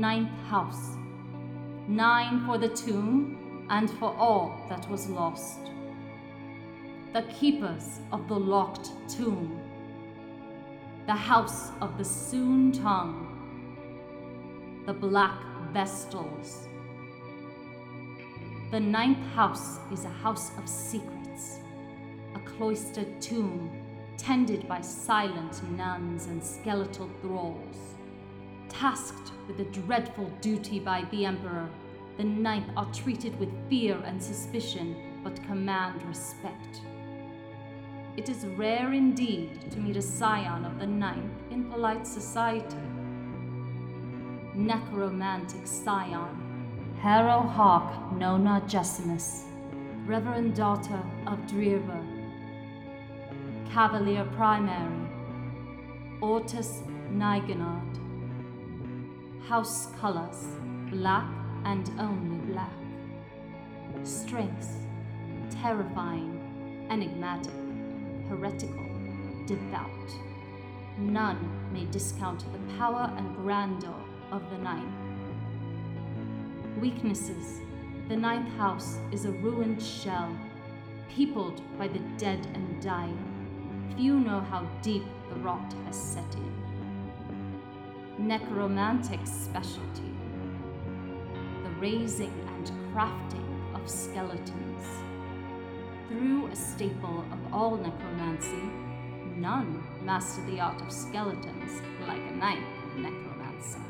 ninth house. Nine for the tomb and for all that was lost. The keepers of the locked tomb. The house of the soon tongue. The black vestals. The ninth house is a house of secrets, a cloistered tomb tended by silent nuns and skeletal thralls. Tasked with a dreadful duty by the Emperor, the ninth are treated with fear and suspicion, but command respect. It is rare indeed to meet a scion of the ninth in polite society. Necromantic scion Harrow Hawk Nona Jessimus, Reverend daughter of Drearburh, Cavalier Primary, Ortus Nigenad. House colors, black and only black. Strengths, terrifying, enigmatic, heretical, devout. None may discount the power and grandeur of the ninth. Weaknesses. The ninth house is a ruined shell, peopled by the dead and dying. Few know how deep the rot has set in. Necromantic specialty. The raising and crafting of skeletons. Through a staple of all necromancy, none master the art of skeletons like a ninth necromancer.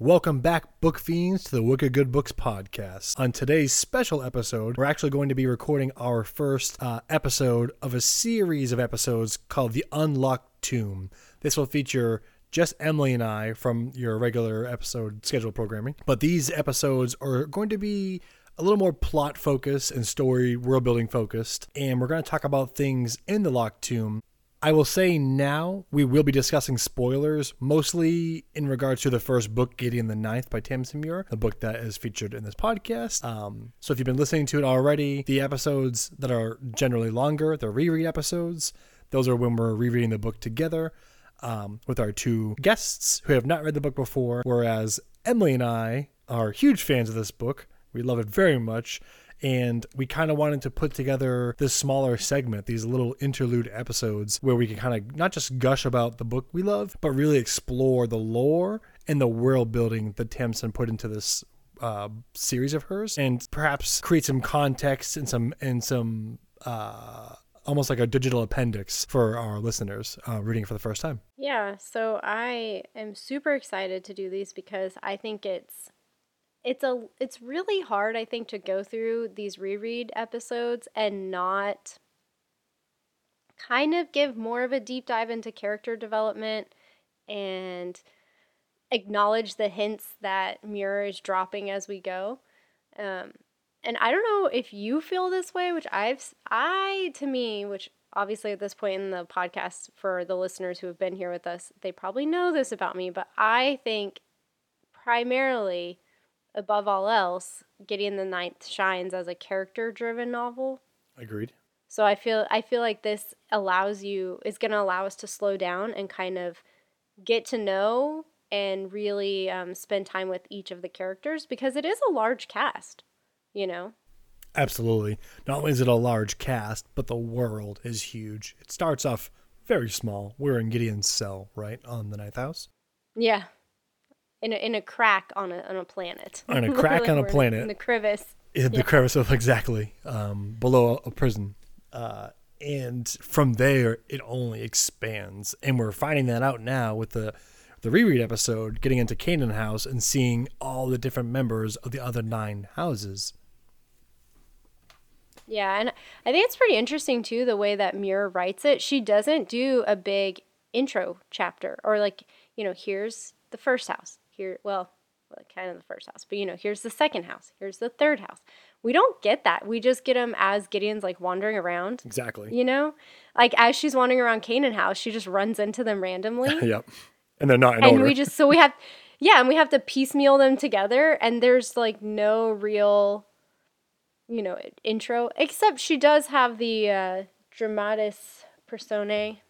Welcome back, book fiends, to the Wicked Good Books podcast. On today's special episode, we're actually going to be recording our first uh, episode of a series of episodes called The Unlocked Tomb. This will feature just Emily and I from your regular episode schedule programming, but these episodes are going to be a little more plot focused and story world building focused, and we're going to talk about things in the Locked Tomb I will say now we will be discussing spoilers, mostly in regards to the first book, Gideon the Ninth by Tamsyn Muir, the book that is featured in this podcast. Um, so if you've been listening to it already, the episodes that are generally longer, the reread episodes, those are when we're rereading the book together um, with our two guests who have not read the book before, whereas Emily and I are huge fans of this book. We love it very much and we kind of wanted to put together this smaller segment, these little interlude episodes where we can kind of not just gush about the book we love, but really explore the lore and the world building that Tamsyn put into this uh, series of hers, and perhaps create some context and some and some. Uh, almost like a digital appendix for our listeners uh, reading for the first time. Yeah, so I am super excited to do these because I think it's it's a it's really hard I think to go through these reread episodes and not kind of give more of a deep dive into character development and acknowledge the hints that Muir is dropping as we go. Um, and I don't know if you feel this way, which I've I to me, which obviously at this point in the podcast for the listeners who have been here with us, they probably know this about me, but I think primarily above all else, Gideon the Ninth shines as a character driven novel. Agreed. So I feel I feel like this allows you is going to allow us to slow down and kind of get to know and really um, spend time with each of the characters because it is a large cast, you know. Absolutely. Not only is it a large cast, but the world is huge. It starts off very small. We're in Gideon's cell, right, on the ninth house. Yeah in a, in a crack on a on a planet. On a crack like on a planet. In the crevice. In the yeah. crevice of exactly um, below a prison. Uh, and from there it only expands and we're finding that out now with the the reread episode getting into Canaan House and seeing all the different members of the other nine houses. Yeah, and I think it's pretty interesting too the way that Muir writes it. She doesn't do a big intro chapter or like, you know, here's the first house here, well, kind of the first house, but you know, here's the second house, here's the third house. We don't get that. We just get them as Gideon's like wandering around. Exactly. You know, like as she's wandering around Canaan house, she just runs into them randomly. yep. And they're not in and order. we just so we have, yeah, and we have to piecemeal them together, and there's like no real, you know, intro except she does have the uh, dramatis personae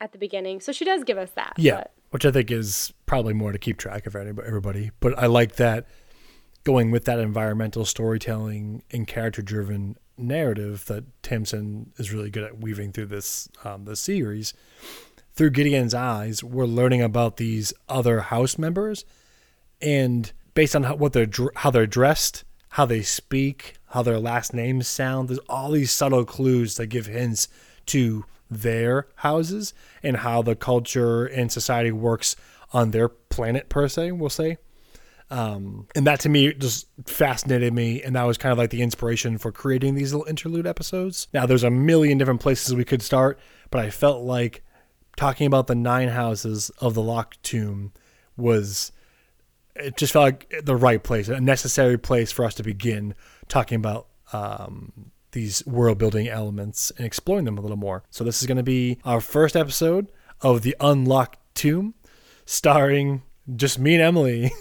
at the beginning, so she does give us that. Yeah. Which I think is probably more to keep track of everybody. But I like that going with that environmental storytelling and character driven narrative that Tamsyn is really good at weaving through this um, the series. Through Gideon's eyes, we're learning about these other house members, and based on how, what they're how they're dressed, how they speak, how their last names sound, there's all these subtle clues that give hints to their houses and how the culture and society works on their planet per se. We'll say. Um, and that to me just fascinated me, and that was kind of like the inspiration for creating these little interlude episodes. Now, there's a million different places we could start, but I felt like talking about the nine houses of the locked tomb was it just felt like the right place, a necessary place for us to begin talking about um, these world building elements and exploring them a little more. So this is going to be our first episode of the Unlocked Tomb, starring just me and Emily.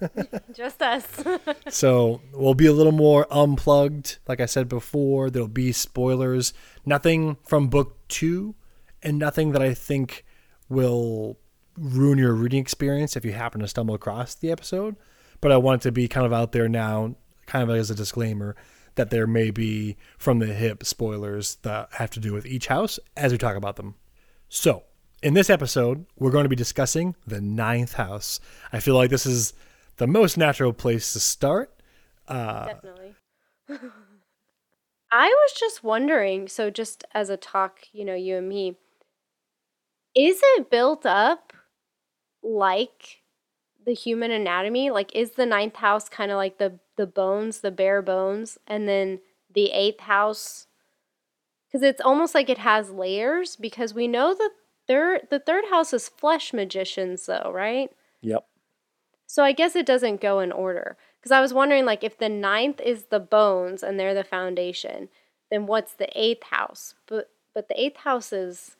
just us. so we'll be a little more unplugged. Like I said before, there'll be spoilers. Nothing from book two, and nothing that I think will ruin your reading experience if you happen to stumble across the episode. But I want it to be kind of out there now, kind of as a disclaimer that there may be from the hip spoilers that have to do with each house as we talk about them. So, in this episode, we're going to be discussing the ninth house. I feel like this is the most natural place to start. Uh, Definitely. I was just wondering, so just as a talk, you know, you and me, is it built up like the human anatomy? Like, is the ninth house kind of like the the bones, the bare bones, and then the eighth house? Because it's almost like it has layers. Because we know that third the third house is flesh magicians though, right? Yep. So I guess it doesn't go in order. Because I was wondering like if the ninth is the bones and they're the foundation, then what's the eighth house? But but the eighth house is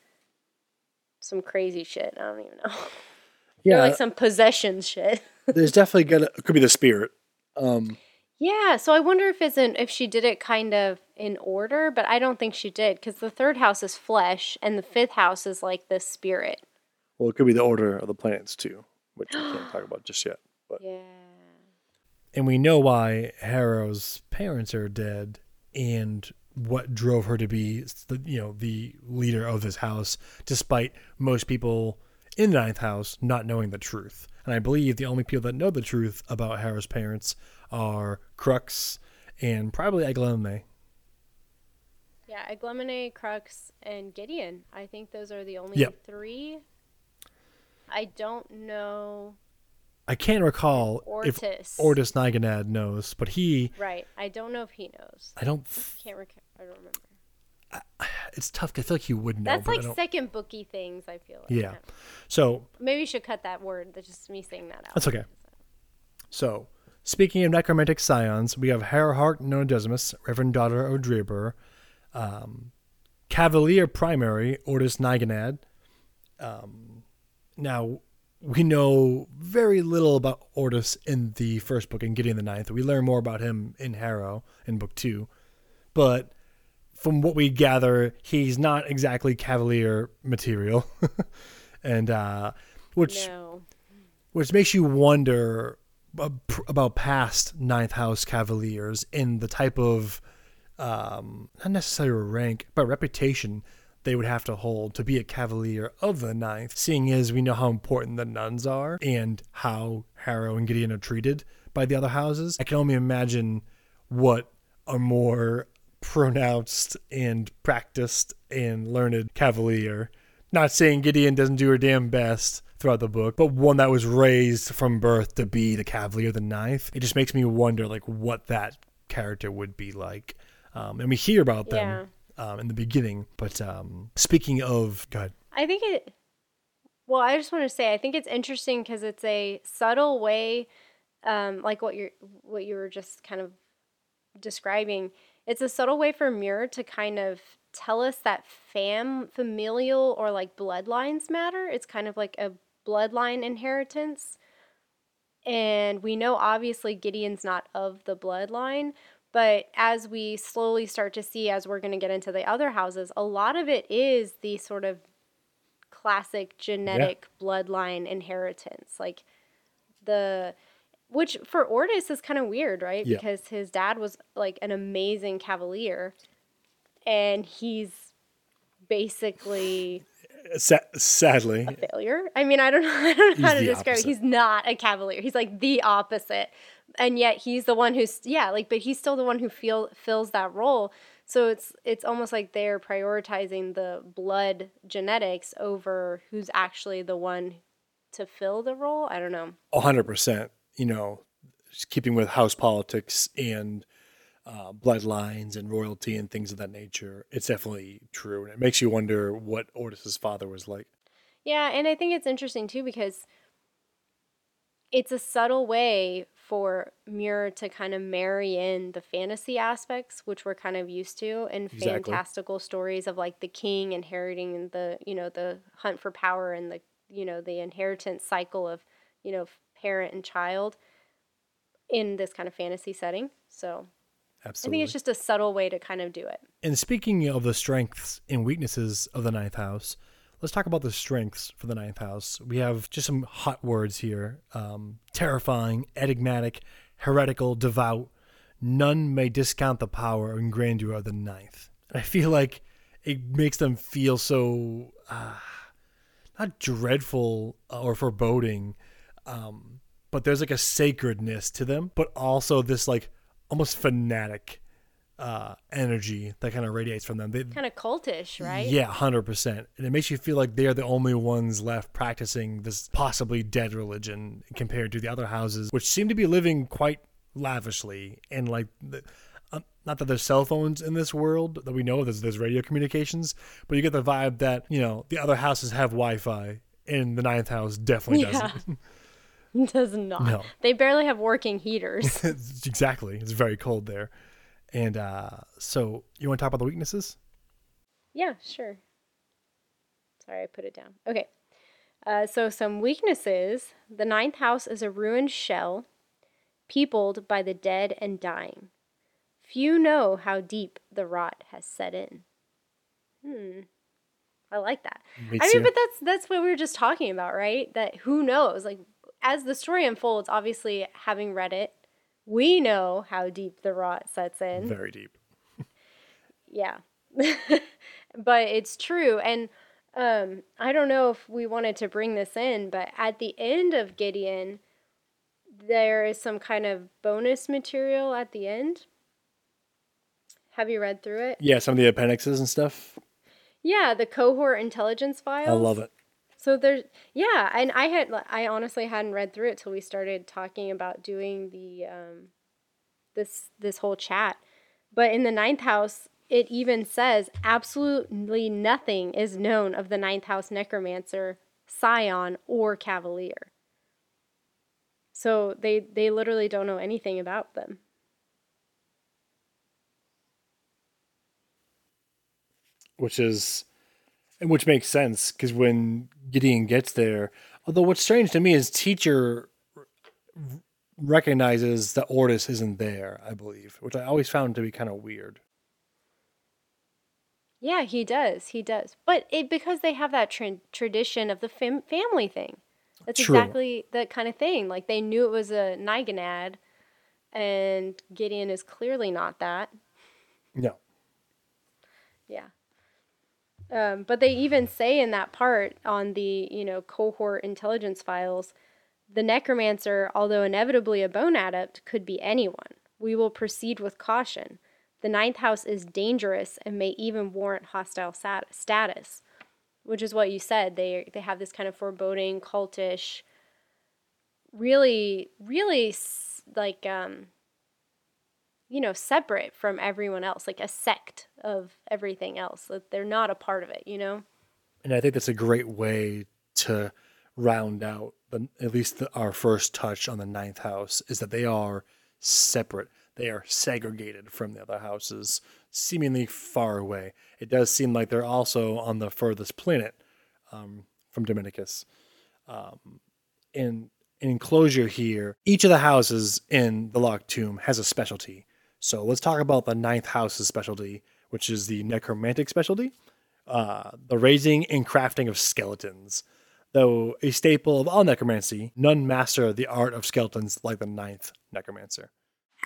some crazy shit. I don't even know. Yeah, like some possession shit. there's definitely gonna It could be the spirit. Um, yeah, so I wonder if isn't if she did it kind of in order, but I don't think she did because the third house is flesh and the fifth house is like the spirit. Well, it could be the order of the planets too, which we can't talk about just yet. But yeah, and we know why Harrow's parents are dead and what drove her to be the you know the leader of this house, despite most people in the ninth house not knowing the truth. And I believe the only people that know the truth about Harrow's parents are Crux and probably Aiglamene. Yeah, Aiglamene, Crux, and Gideon. I think those are the only yep. three. I don't know. I can't recall Ortus. if Ortus Nigenad knows, but he. Right. I don't know if he knows. I don't. Can't rec- I don't remember. it's tough. I feel like you would know. That's like second booky things. I feel like. Yeah. So maybe you should cut that word. That's just me saying that out. That's okay. So Speaking of necromantic scions, we have Harrowhark Nonagesimus, Reverend Daughter of Drearburh, um, Cavalier Primary, Ortus Nigenad. Um, now, we know very little about Ortus in the first book in Gideon the Ninth. We learn more about him in Harrow in book two. But from what we gather, he's not exactly Cavalier material. and uh, which no. which makes you wonder about past ninth house cavaliers in the type of um, not necessarily rank but reputation they would have to hold to be a cavalier of the ninth seeing as we know how important the nuns are and how harrow and gideon are treated by the other houses i can only imagine what a more pronounced and practiced and learned cavalier not saying gideon doesn't do her damn best throughout the book, but one that was raised from birth to be the Cavalier the Ninth. It just makes me wonder, like, what that character would be like. Um, and we hear about them yeah. um, in the beginning. But um, speaking of, God, I think it. Well, I just want to say, I think it's interesting because it's a subtle way, um, like what you're, what you were just kind of describing. It's a subtle way for Muir to kind of tell us that fam familial or like bloodlines matter. It's kind of like a bloodline inheritance. And we know obviously Gideon's not of the bloodline, but as we slowly start to see, as we're going to get into the other houses, a lot of it is the sort of classic genetic bloodline inheritance. Like the which for Ortus is kind of weird, right? Yeah. Because his dad was like an amazing cavalier and he's basically Sa- sadly, a failure. I mean, I don't know, I don't know how to describe opposite. it. He's not a cavalier. He's like the opposite. And yet he's the one who's yeah, like but he's still the one who feel fills that role. So it's it's almost like they're prioritizing the blood genetics over who's actually the one to fill the role. I don't know. hundred percent. You know, keeping with house politics and uh, bloodlines and royalty and things of that nature. It's definitely true, and it makes you wonder what Ortus's father was like. Yeah, and I think it's interesting too because it's a subtle way for Muir to kind of marry in the fantasy aspects, which we're kind of used to in Exactly. fantastical stories of like the king inheriting the, you know, the hunt for power and the, you know, the inheritance cycle of, you know, parent and child in this kind of fantasy setting. So I think it's just a subtle way to kind of do it. And speaking of the strengths and weaknesses of the ninth house, let's talk about the strengths for the ninth house. We have just some hot words here um, terrifying, enigmatic, heretical, devout. None may discount the power and grandeur of the ninth. And I feel like it makes them feel so uh, not dreadful or foreboding, um, but there's like a sacredness to them, but also this like almost fanatic uh, energy that kind of radiates from them. They, Kind of cultish, right? yeah, hundred percent, and it makes you feel like they're the only ones left practicing this possibly dead religion compared to the other houses, which seem to be living quite lavishly and like. The, uh, not that there's cell phones in this world that we know there's there's radio communications, but you get the vibe that you know the other houses have Wi-Fi, and the ninth house definitely Yeah. doesn't. Does not. No. They barely have working heaters. Exactly, it's very cold there, and uh, so you want to talk about the weaknesses? Yeah, sure. Sorry, I put it down. Okay. Uh, so, some weaknesses the ninth house is a ruined shell, peopled by the dead and dying. Few know how deep the rot has set in. Hmm. I like that. Me I too. mean, but that's that's what we were just talking about, right? That who knows? Like as the story unfolds, obviously having read it, we know how deep the rot sets in. Very deep. Yeah. but it's true. And um, I don't know if we wanted to bring this in, but at the end of Gideon, there is some kind of bonus material at the end. Have you read through it? Yeah, some of the appendixes and stuff. Yeah, the cohort intelligence files. I love it. So there's yeah, and I had I honestly hadn't read through it till we started talking about doing the um this this whole chat. But in the ninth house, it even says absolutely nothing is known of the ninth house necromancer, scion, or cavalier. So they they literally don't know anything about them. which is and which makes sense because when Gideon gets there, although what's strange to me is teacher r- recognizes that Ortus isn't there. I believe, which I always found to be kind of weird. Yeah, he does. He does. But it because they have that tra- tradition of the fam- family thing. That's True. exactly that kind of thing. Like they knew it was a Nigenad, and Gideon is clearly not that. No, Yeah. Um, but they even say in that part on the you know cohort intelligence files, the necromancer, although inevitably a bone adept, could be anyone. We will proceed with caution. The ninth house is dangerous and may even warrant hostile sat- status, which is what you said. They they have this kind of foreboding, cultish, really, really like um, you know, separate from everyone else, like a sect of everything else. That they're not a part of it, you know? and I think that's a great way to round out the, at least the, our first touch on the ninth house is that they are separate. They are segregated from the other houses, seemingly far away. It does seem like they're also on the furthest planet um, from Dominicus. Um, in in enclosure here, each of the houses in the locked tomb has a specialty. So let's talk about the ninth house's specialty, which is the necromantic specialty, uh, the raising and crafting of skeletons. Though a staple of all necromancy, none master the art of skeletons like the ninth necromancer.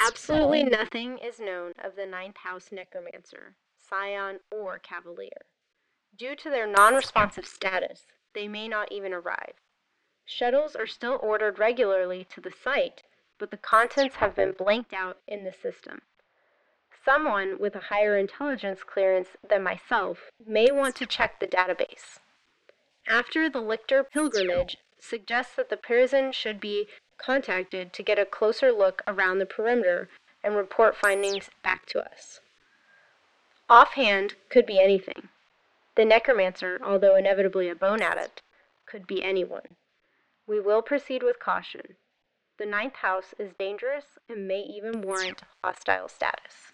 Absolutely nothing is known of the ninth house necromancer, scion, or cavalier. Due to their non responsive status, they may not even arrive. Shuttles are still ordered regularly to the site, but the contents have been blanked out in the system. Someone with a higher intelligence clearance than myself may want to check the database. After the Lyctor pilgrimage suggests that the prison should be contacted to get a closer look around the perimeter and report findings back to us. Offhand could be anything. The necromancer, although inevitably a bone adept, could be anyone. We will proceed with caution. The ninth house is dangerous and may even warrant hostile status.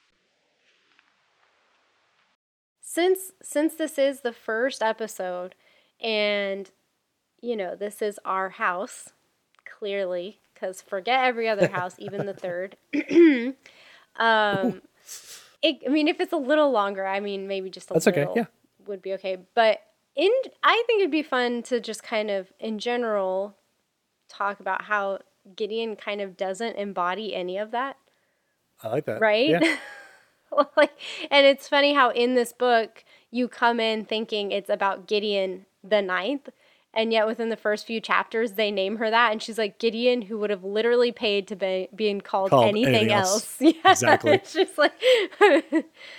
Since since this is the first episode and you know, this is our house, clearly, because forget every other house, even the third. um, it, I mean, if it's a little longer, I mean, maybe just a That's little okay, yeah. would be okay. But in, I think it'd be fun to just kind of, in general, talk about how Gideon kind of doesn't embody any of that, I like that. right? Yeah. like, and it's funny how in this book you come in thinking it's about Gideon the ninth, and yet within the first few chapters they name her that, and she's like Gideon, who would have literally paid to be being called, Called anything, anything else. else. Yeah, Exactly. it's just like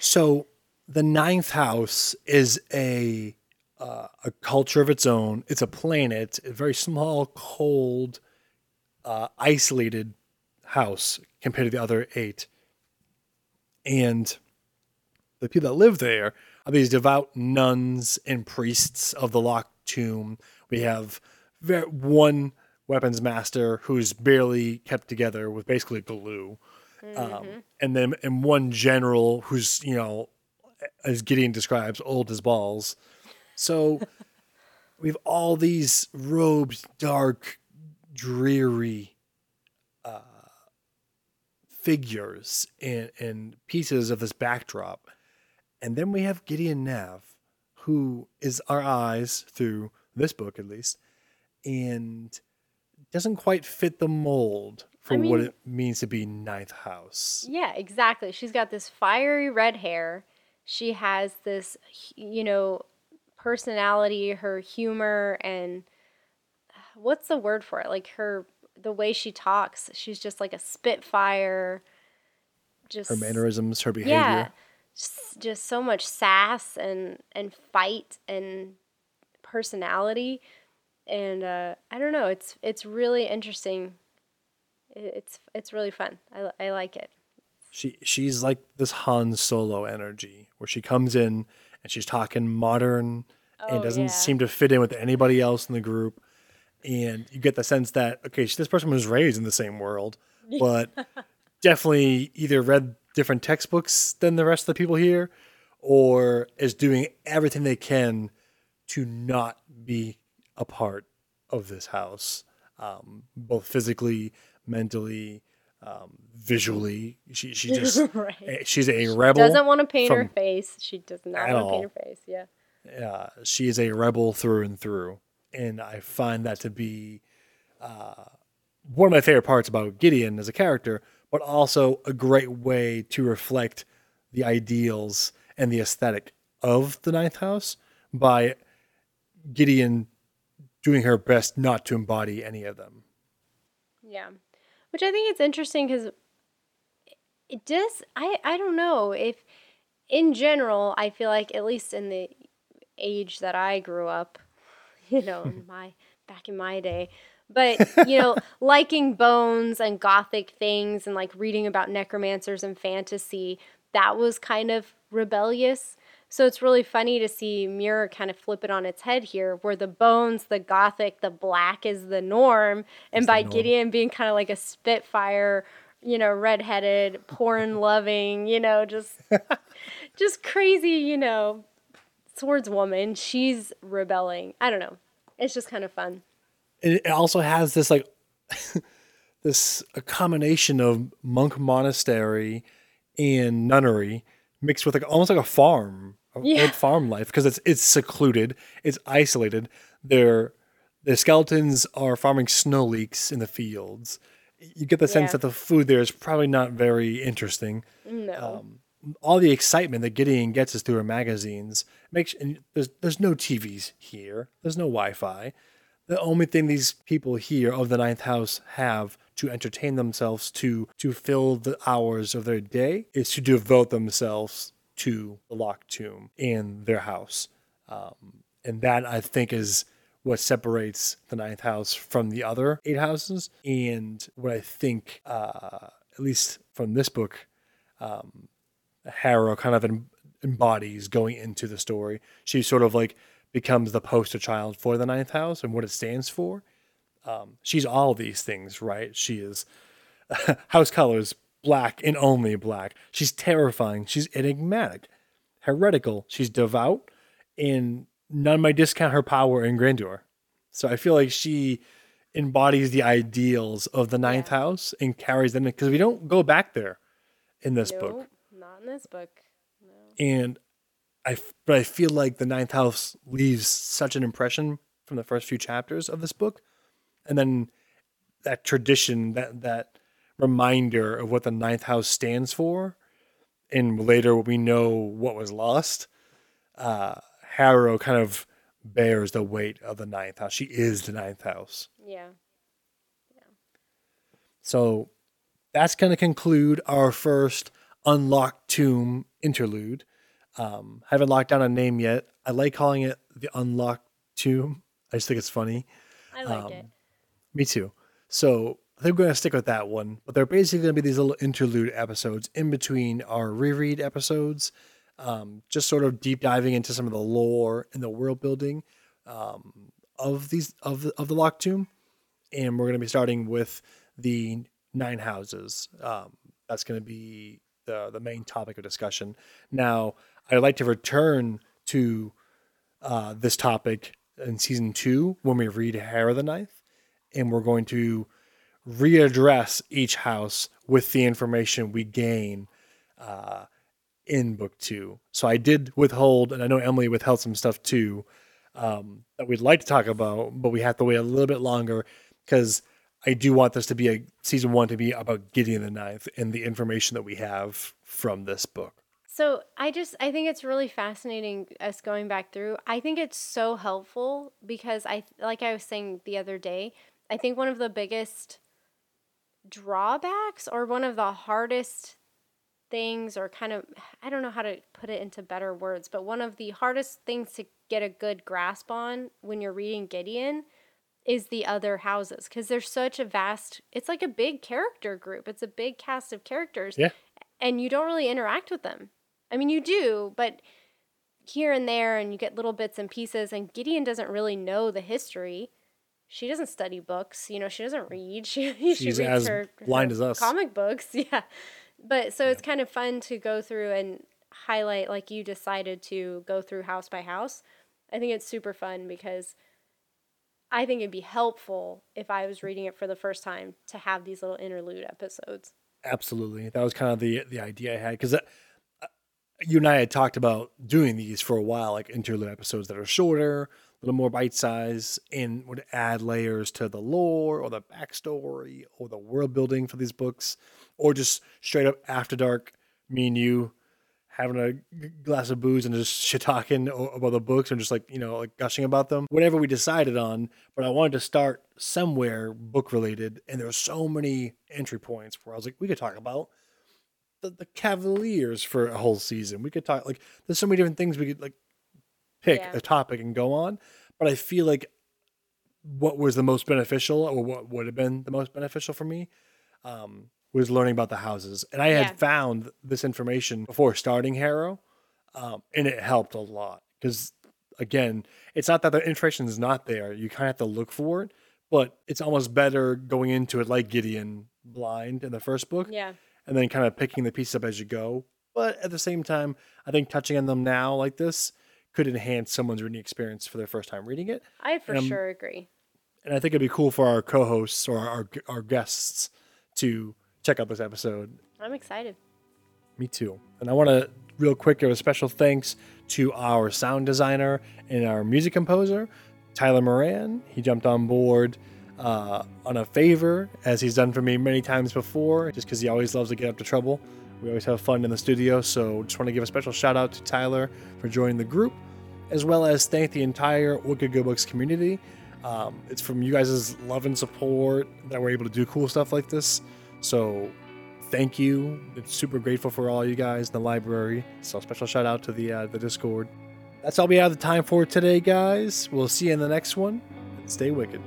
So the ninth house is a uh, a culture of its own. It's a planet, a very small, cold, uh, isolated house compared to the other eight. And the people that live there are these devout nuns and priests of the locked tomb. We have ver one weapons master who's barely kept together with basically glue. Um, and then and one general who's you know as gideon describes old as balls so we have all these robed dark dreary uh, figures and, and pieces of this backdrop and then we have gideon nav who is our eyes through this book at least and doesn't quite fit the mold for I what it means to be ninth house Yeah, exactly. She's got this fiery red hair. She has this, you know, personality, her humor, and what's the word for it? Like her, the way she talks. She's just like a spitfire. Just her mannerisms, her behavior. Yeah, just, just so much sass and and fight and personality, and uh, I don't know. It's it's really interesting. It's it's really fun. I, I like it. She she's like this Han Solo energy where she comes in and she's talking modern and Oh, doesn't yeah. seem to fit in with anybody else in the group. And you get the sense that okay, this person was raised in the same world, but definitely either read different textbooks than the rest of the people here, or is doing everything they can to not be a part of this house, um, both physically, mentally, um, visually. She she just Right. eh, she's a rebel. She Doesn't want to paint her face. She does not want to paint her face. Yeah. uh, she is a rebel through and through, and I find that to be uh, one of my favorite parts about Gideon as a character, but also a great way to reflect the ideals and the aesthetic of the Ninth House by Gideon doing her best not to embody any of them. Yeah. Which I think it's interesting because it does, I, I don't know if in general, I feel like at least in the age that I grew up, you know, in my, back in my day, but you know, liking bones and gothic things and like reading about necromancers and fantasy, that was kind of rebellious. So it's really funny to see Muir kind of flip it on its head here, where the bones, the gothic, the black is the norm, and the by norm. Gideon being kind of like a spitfire, you know, redheaded, porn loving, you know, just just crazy, you know, swordswoman. She's rebelling. I don't know. It's just kind of fun. It also has this like this a combination of monk monastery and nunnery mixed with like almost like a farm Yeah. old farm life because it's it's secluded, it's isolated. They're the skeletons are farming snow leeks in the fields. You get the sense Yeah. that the food there is probably not very interesting. No. Um, all the excitement that Gideon gets is through her magazines. Makes there's there's no TVs here. There's no Wi-Fi. The only thing these people here of the ninth house have to entertain themselves to to fill the hours of their day is to devote themselves to the locked tomb in their house, um, and that I think is what separates the ninth house from the other eight houses, and what I think, uh, at least from this book, um, Harrow kind of em- embodies going into the story. She sort of like becomes the poster child for the ninth house and what it stands for. Um, she's all these things, right? She is house colors, black and only black. She's terrifying. She's enigmatic, heretical. She's devout, and none might discount her power and grandeur. So I feel like she embodies the ideals of the ninth Yeah. house and carries them because we don't go back there in this book in this book. No. and I but I feel like the ninth house leaves such an impression from the first few chapters of this book, and then that tradition that that reminder of what the ninth house stands for, and later we know what was lost. Uh, Harrow kind of bears the weight of the ninth house. She is the ninth house. Yeah. yeah. So that's going to conclude our first Unlocked Tomb interlude. Um, haven't locked down a name yet. I like calling it the Unlocked Tomb. I just think it's funny. I like Um, it. Me too. So I think we're going to stick with that one. But they're basically going to be these little interlude episodes in between our reread episodes, um, just sort of deep diving into some of the lore and the world building um, of these of the, of the Locked Tomb. And we're going to be starting with the nine houses. Um, that's going to be the the main topic of discussion. Now, I'd like to return to uh, this topic in season two when we read Harrow the Ninth, and we're going to readdress each house with the information we gain uh, in book two. So I did withhold, and I know Emily withheld some stuff too um, that we'd like to talk about, but we have to wait a little bit longer because I do want this to be a season one to be about Gideon the Ninth and the information that we have from this book. So I just I think it's really fascinating us going back through. I think it's so helpful because I like I was saying the other day, I think one of the biggest drawbacks or one of the hardest things or kind of I don't know how to put it into better words, but one of the hardest things to get a good grasp on when you're reading Gideon is the other houses because there's such a vast it's like a big character group. It's a big cast of characters Yeah. and you don't really interact with them. I mean, you do, but here and there, and you get little bits and pieces. And Gideon doesn't really know the history. She doesn't study books. You know, she doesn't read. She, she She's reads as her, blind her as us. Comic books, yeah. But so it's kind of fun to go through and highlight, like you decided to go through house by house. I think it's super fun because I think it'd be helpful if I was mm. reading it for the first time to have these little interlude episodes. Absolutely, that was kind of the the idea I had because uh, uh, you and I had talked about doing these for a while, like interlude episodes that are shorter, a little more bite size, and would add layers to the lore or the backstory or the world building for these books, or just straight up after dark, me and you having a glass of booze and just shit talking about the books and just like you know like gushing about them whatever we decided on but i wanted to start somewhere book related and there were so many entry points where i was like we could talk about the, the cavaliers for a whole season we could talk like there's so many different things we could like pick Yeah. a topic and go on but i feel like what was the most beneficial or what would have been the most beneficial for me um, was learning about the houses. And I had Yeah. found this information before starting Harrow, um, and it helped a lot because, again, it's not that the information is not there. You kind of have to look for it, but it's almost better going into it like Gideon blind in the first book Yeah. and then kind of picking the pieces up as you go. But at the same time, I think touching on them now like this could enhance someone's reading experience for their first time reading it. I for sure agree. And I think it'd be cool for our co-hosts or our our guests to check out this episode I'm excited. Me too. And I want to real quick, give a special thanks to our sound designer and our music composer, Tyler Moran. He jumped on board uh, on a favor, as he's done for me many times before, just because he always loves to get up to trouble. We always have fun in the studio, so just want to give a special shout out to Tyler for joining the group, as well as thank the entire Wicked Good Books community. Um, it's from you guys' love and support that we're able to do cool stuff like this. So thank you. It's super grateful for all you guys in the library. So special shout out to the uh, the Discord. That's all we have the time for today, guys. We'll see you in the next one. Stay wicked.